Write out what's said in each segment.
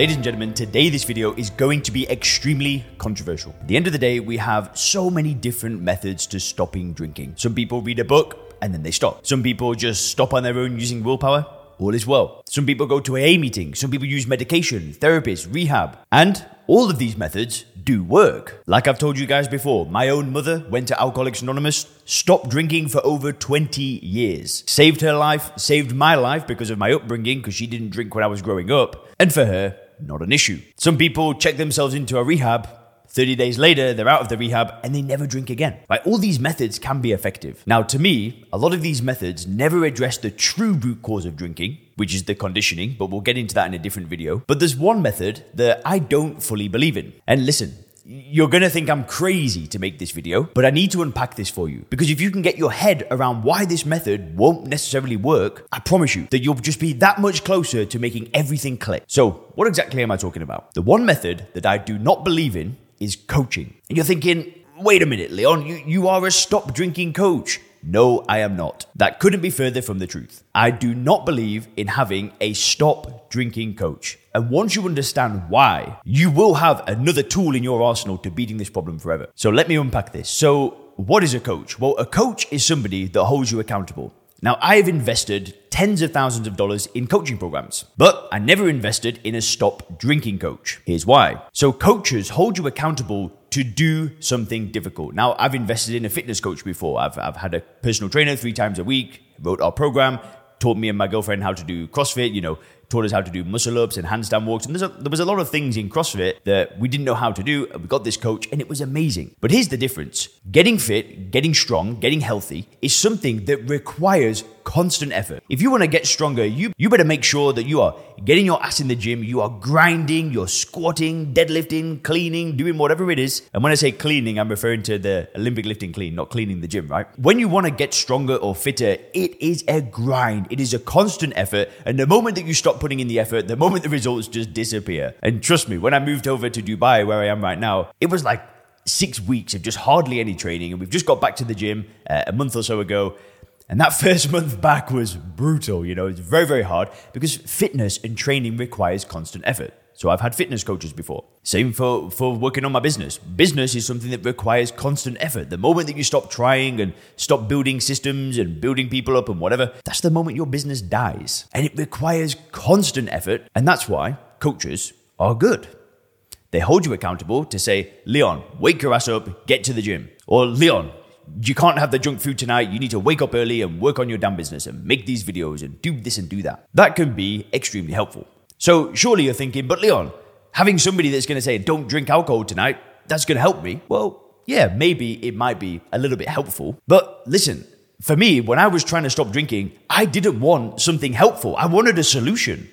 Ladies and gentlemen, today this video is going to be extremely controversial. At the end of the day, we have so many different methods to stopping drinking. Some people read a book and then they stop. Some people just stop on their own using willpower. All is well. Some people go to AA meetings. Some people use medication, therapists, rehab. And all of these methods do work. Like I've told you guys before, my own mother went to Alcoholics Anonymous, stopped drinking for over 20 years. Saved her life, saved my life because of my upbringing, because she didn't drink when I was growing up. And for her, not an issue. Some people check themselves into a rehab. 30 days later, they're out of the rehab and they never drink again. Like all these methods can be effective. Now, to me, a lot of these methods never address the true root cause of drinking, which is the conditioning, but we'll get into that in a different video. But there's one method that I don't fully believe in. And listen, you're going to think I'm crazy to make this video, but I need to unpack this for you. Because if you can get your head around why this method won't necessarily work, I promise you that you'll just be that much closer to making everything click. So, what exactly am I talking about? The one method that I do not believe in is coaching. And you're thinking, wait a minute, Leon, you, you are a stop drinking coach. No, I am not. That couldn't be further from the truth. I do not believe in having a stop drinking coach. And once you understand why, you will have another tool in your arsenal to beating this problem forever. So let me unpack this. So, what is a coach? Well, a coach is somebody that holds you accountable. Now, I have invested tens of thousands of dollars in coaching programs, but I never invested in a stop drinking coach. Here's why. So, coaches hold you accountable to do something difficult. Now, I've invested in a fitness coach before. I've, I've had a personal trainer three times a week, wrote our program, taught me and my girlfriend how to do CrossFit, you know, taught us how to do muscle ups and handstand walks. And a, there was a lot of things in CrossFit that we didn't know how to do. We got this coach and it was amazing. But here's the difference getting fit, getting strong, getting healthy is something that requires constant effort. If you want to get stronger, you, you better make sure that you are getting your ass in the gym, you are grinding, you're squatting, deadlifting, cleaning, doing whatever it is. And when I say cleaning, I'm referring to the Olympic lifting clean, not cleaning the gym, right? When you want to get stronger or fitter, it is a grind. It is a constant effort. And the moment that you stop putting in the effort, the moment the results just disappear. And trust me, when I moved over to Dubai, where I am right now, it was like six weeks of just hardly any training. And we've just got back to the gym uh, a month or so ago. And that first month back was brutal, you know, it's very, very hard because fitness and training requires constant effort. So I've had fitness coaches before. Same for, for working on my business. Business is something that requires constant effort. The moment that you stop trying and stop building systems and building people up and whatever, that's the moment your business dies. And it requires constant effort. And that's why coaches are good. They hold you accountable to say, Leon, wake your ass up, get to the gym. Or Leon, you can't have the junk food tonight. You need to wake up early and work on your damn business and make these videos and do this and do that. That can be extremely helpful. So surely you're thinking, but Leon, having somebody that's going to say, don't drink alcohol tonight, that's going to help me. Well, yeah, maybe it might be a little bit helpful. But listen, for me, when I was trying to stop drinking, I didn't want something helpful. I wanted a solution.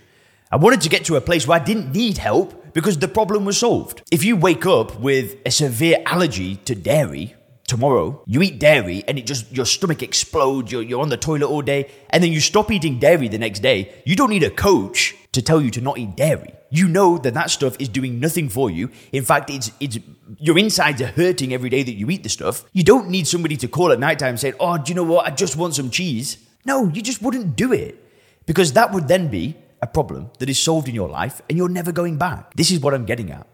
I wanted to get to a place where I didn't need help because the problem was solved. If you wake up with a severe allergy to dairy, tomorrow, you eat dairy and it just, your stomach explodes, you're, you're on the toilet all day, and then you stop eating dairy the next day, you don't need a coach to tell you to not eat dairy. You know that that stuff is doing nothing for you. In fact, it's, it's, your insides are hurting every day that you eat the stuff. You don't need somebody to call at nighttime saying, oh, do you know what? I just want some cheese. No, you just wouldn't do it because that would then be a problem that is solved in your life and you're never going back. This is what I'm getting at.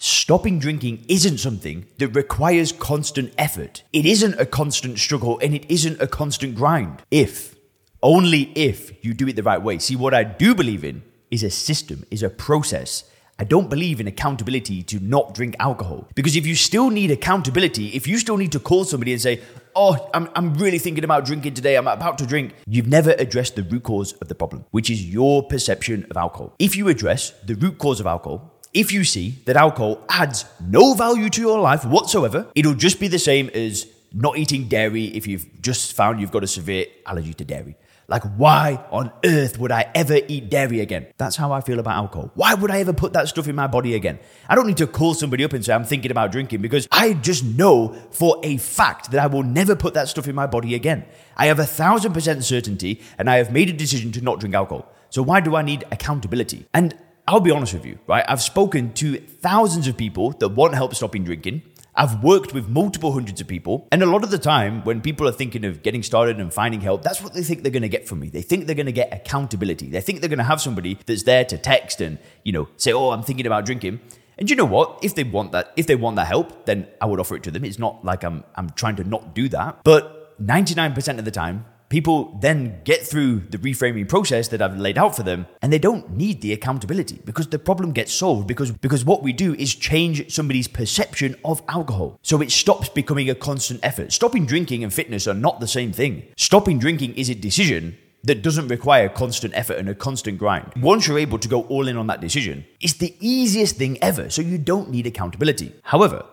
Stopping drinking isn't something that requires constant effort. It isn't a constant struggle and it isn't a constant grind. If, only if you do it the right way. See, what I do believe in is a system, is a process. I don't believe in accountability to not drink alcohol. Because if you still need accountability, if you still need to call somebody and say, Oh, I'm, I'm really thinking about drinking today, I'm about to drink, you've never addressed the root cause of the problem, which is your perception of alcohol. If you address the root cause of alcohol, if you see that alcohol adds no value to your life whatsoever, it'll just be the same as not eating dairy if you've just found you've got a severe allergy to dairy. Like, why on earth would I ever eat dairy again? That's how I feel about alcohol. Why would I ever put that stuff in my body again? I don't need to call somebody up and say I'm thinking about drinking because I just know for a fact that I will never put that stuff in my body again. I have a thousand percent certainty and I have made a decision to not drink alcohol. So why do I need accountability? And I'll be honest with you, right? I've spoken to thousands of people that want help stopping drinking. I've worked with multiple hundreds of people, and a lot of the time, when people are thinking of getting started and finding help, that's what they think they're going to get from me. They think they're going to get accountability. They think they're going to have somebody that's there to text and you know say, "Oh, I'm thinking about drinking." And you know what? If they want that, if they want that help, then I would offer it to them. It's not like I'm I'm trying to not do that. But 99% of the time, people then get through the reframing process that I've laid out for them and they don't need the accountability because the problem gets solved because because what we do is change somebody's perception of alcohol. So it stops becoming a constant effort. Stopping drinking and fitness are not the same thing. Stopping drinking is a decision that doesn't require constant effort and a constant grind. Once you're able to go all in on that decision, it's the easiest thing ever, so you don't need accountability. However,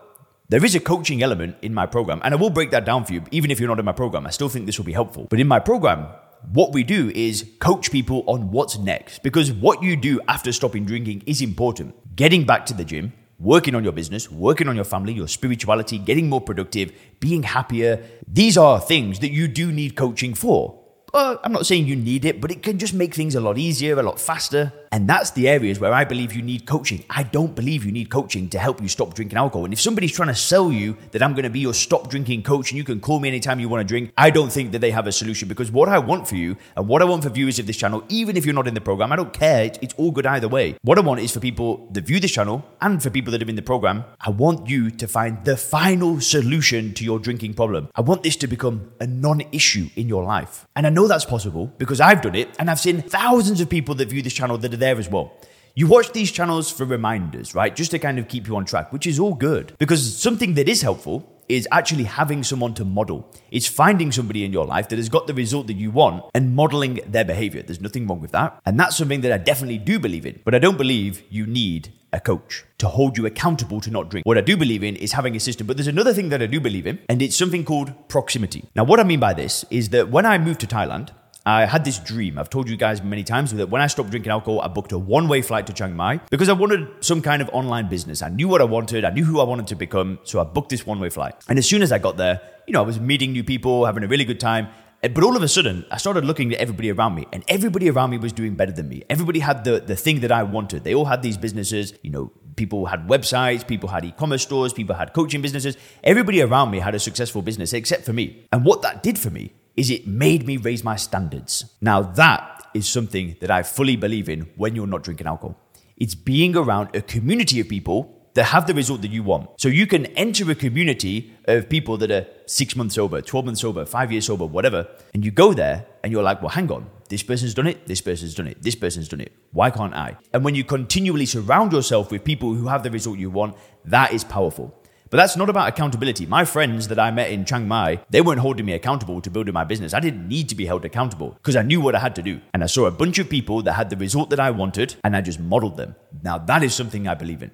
there is a coaching element in my program, and I will break that down for you, even if you're not in my program. I still think this will be helpful. But in my program, what we do is coach people on what's next because what you do after stopping drinking is important. Getting back to the gym, working on your business, working on your family, your spirituality, getting more productive, being happier. These are things that you do need coaching for. Uh, I'm not saying you need it, but it can just make things a lot easier, a lot faster. And that's the areas where I believe you need coaching. I don't believe you need coaching to help you stop drinking alcohol. And if somebody's trying to sell you that I'm going to be your stop drinking coach and you can call me anytime you want to drink, I don't think that they have a solution because what I want for you and what I want for viewers of this channel, even if you're not in the program, I don't care. It's, all good either way. What I want is for people that view this channel and for people that are in the program, I want you to find the final solution to your drinking problem. I want this to become a non issue in your life. And I know that's possible because I've done it and I've seen thousands of people that view this channel that are there as well. You watch these channels for reminders, right? Just to kind of keep you on track, which is all good. Because something that is helpful is actually having someone to model. It's finding somebody in your life that has got the result that you want and modeling their behavior. There's nothing wrong with that. And that's something that I definitely do believe in. But I don't believe you need a coach to hold you accountable to not drink. What I do believe in is having a system. But there's another thing that I do believe in, and it's something called proximity. Now, what I mean by this is that when I moved to Thailand, I had this dream. I've told you guys many times that when I stopped drinking alcohol, I booked a one way flight to Chiang Mai because I wanted some kind of online business. I knew what I wanted, I knew who I wanted to become. So I booked this one way flight. And as soon as I got there, you know, I was meeting new people, having a really good time. Eh, but all of a sudden, I started looking at everybody around me, and everybody around me was doing better than me. Everybody had the, the thing that I wanted. They all had these businesses, you know, people had websites, people had e commerce stores, people had coaching businesses. Everybody around me had a successful business except for me. And what that did for me is it made me raise my standards. Now, that is something that I fully believe in when you're not drinking alcohol. It's being around a community of people that have the result that you want. So you can enter a community of people that are six months sober, 12 months sober, five years sober, whatever, and you go there and you're like, well, hang on, this person's done it, this person's done it, this person's done it. Why can't I? And when you continually surround yourself with people who have the result you want, that is powerful. But that's not about accountability. My friends that I met in Chiang Mai, they weren't holding me accountable to building my business. I didn't need to be held accountable because I knew what I had to do. And I saw a bunch of people that had the result that I wanted and I just modeled them. Now that is something I believe in.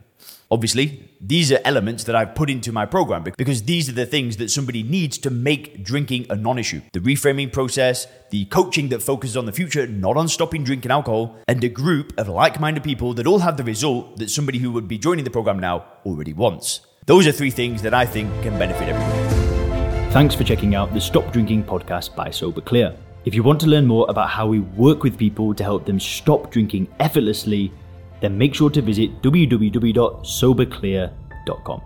Obviously, these are elements that I've put into my program because these are the things that somebody needs to make drinking a non issue. The reframing process, the coaching that focuses on the future, not on stopping drinking alcohol, and a group of like minded people that all have the result that somebody who would be joining the program now already wants. Those are three things that I think can benefit everyone. Thanks for checking out the Stop Drinking podcast by Sober Clear. If you want to learn more about how we work with people to help them stop drinking effortlessly, then make sure to visit www.soberclear.com.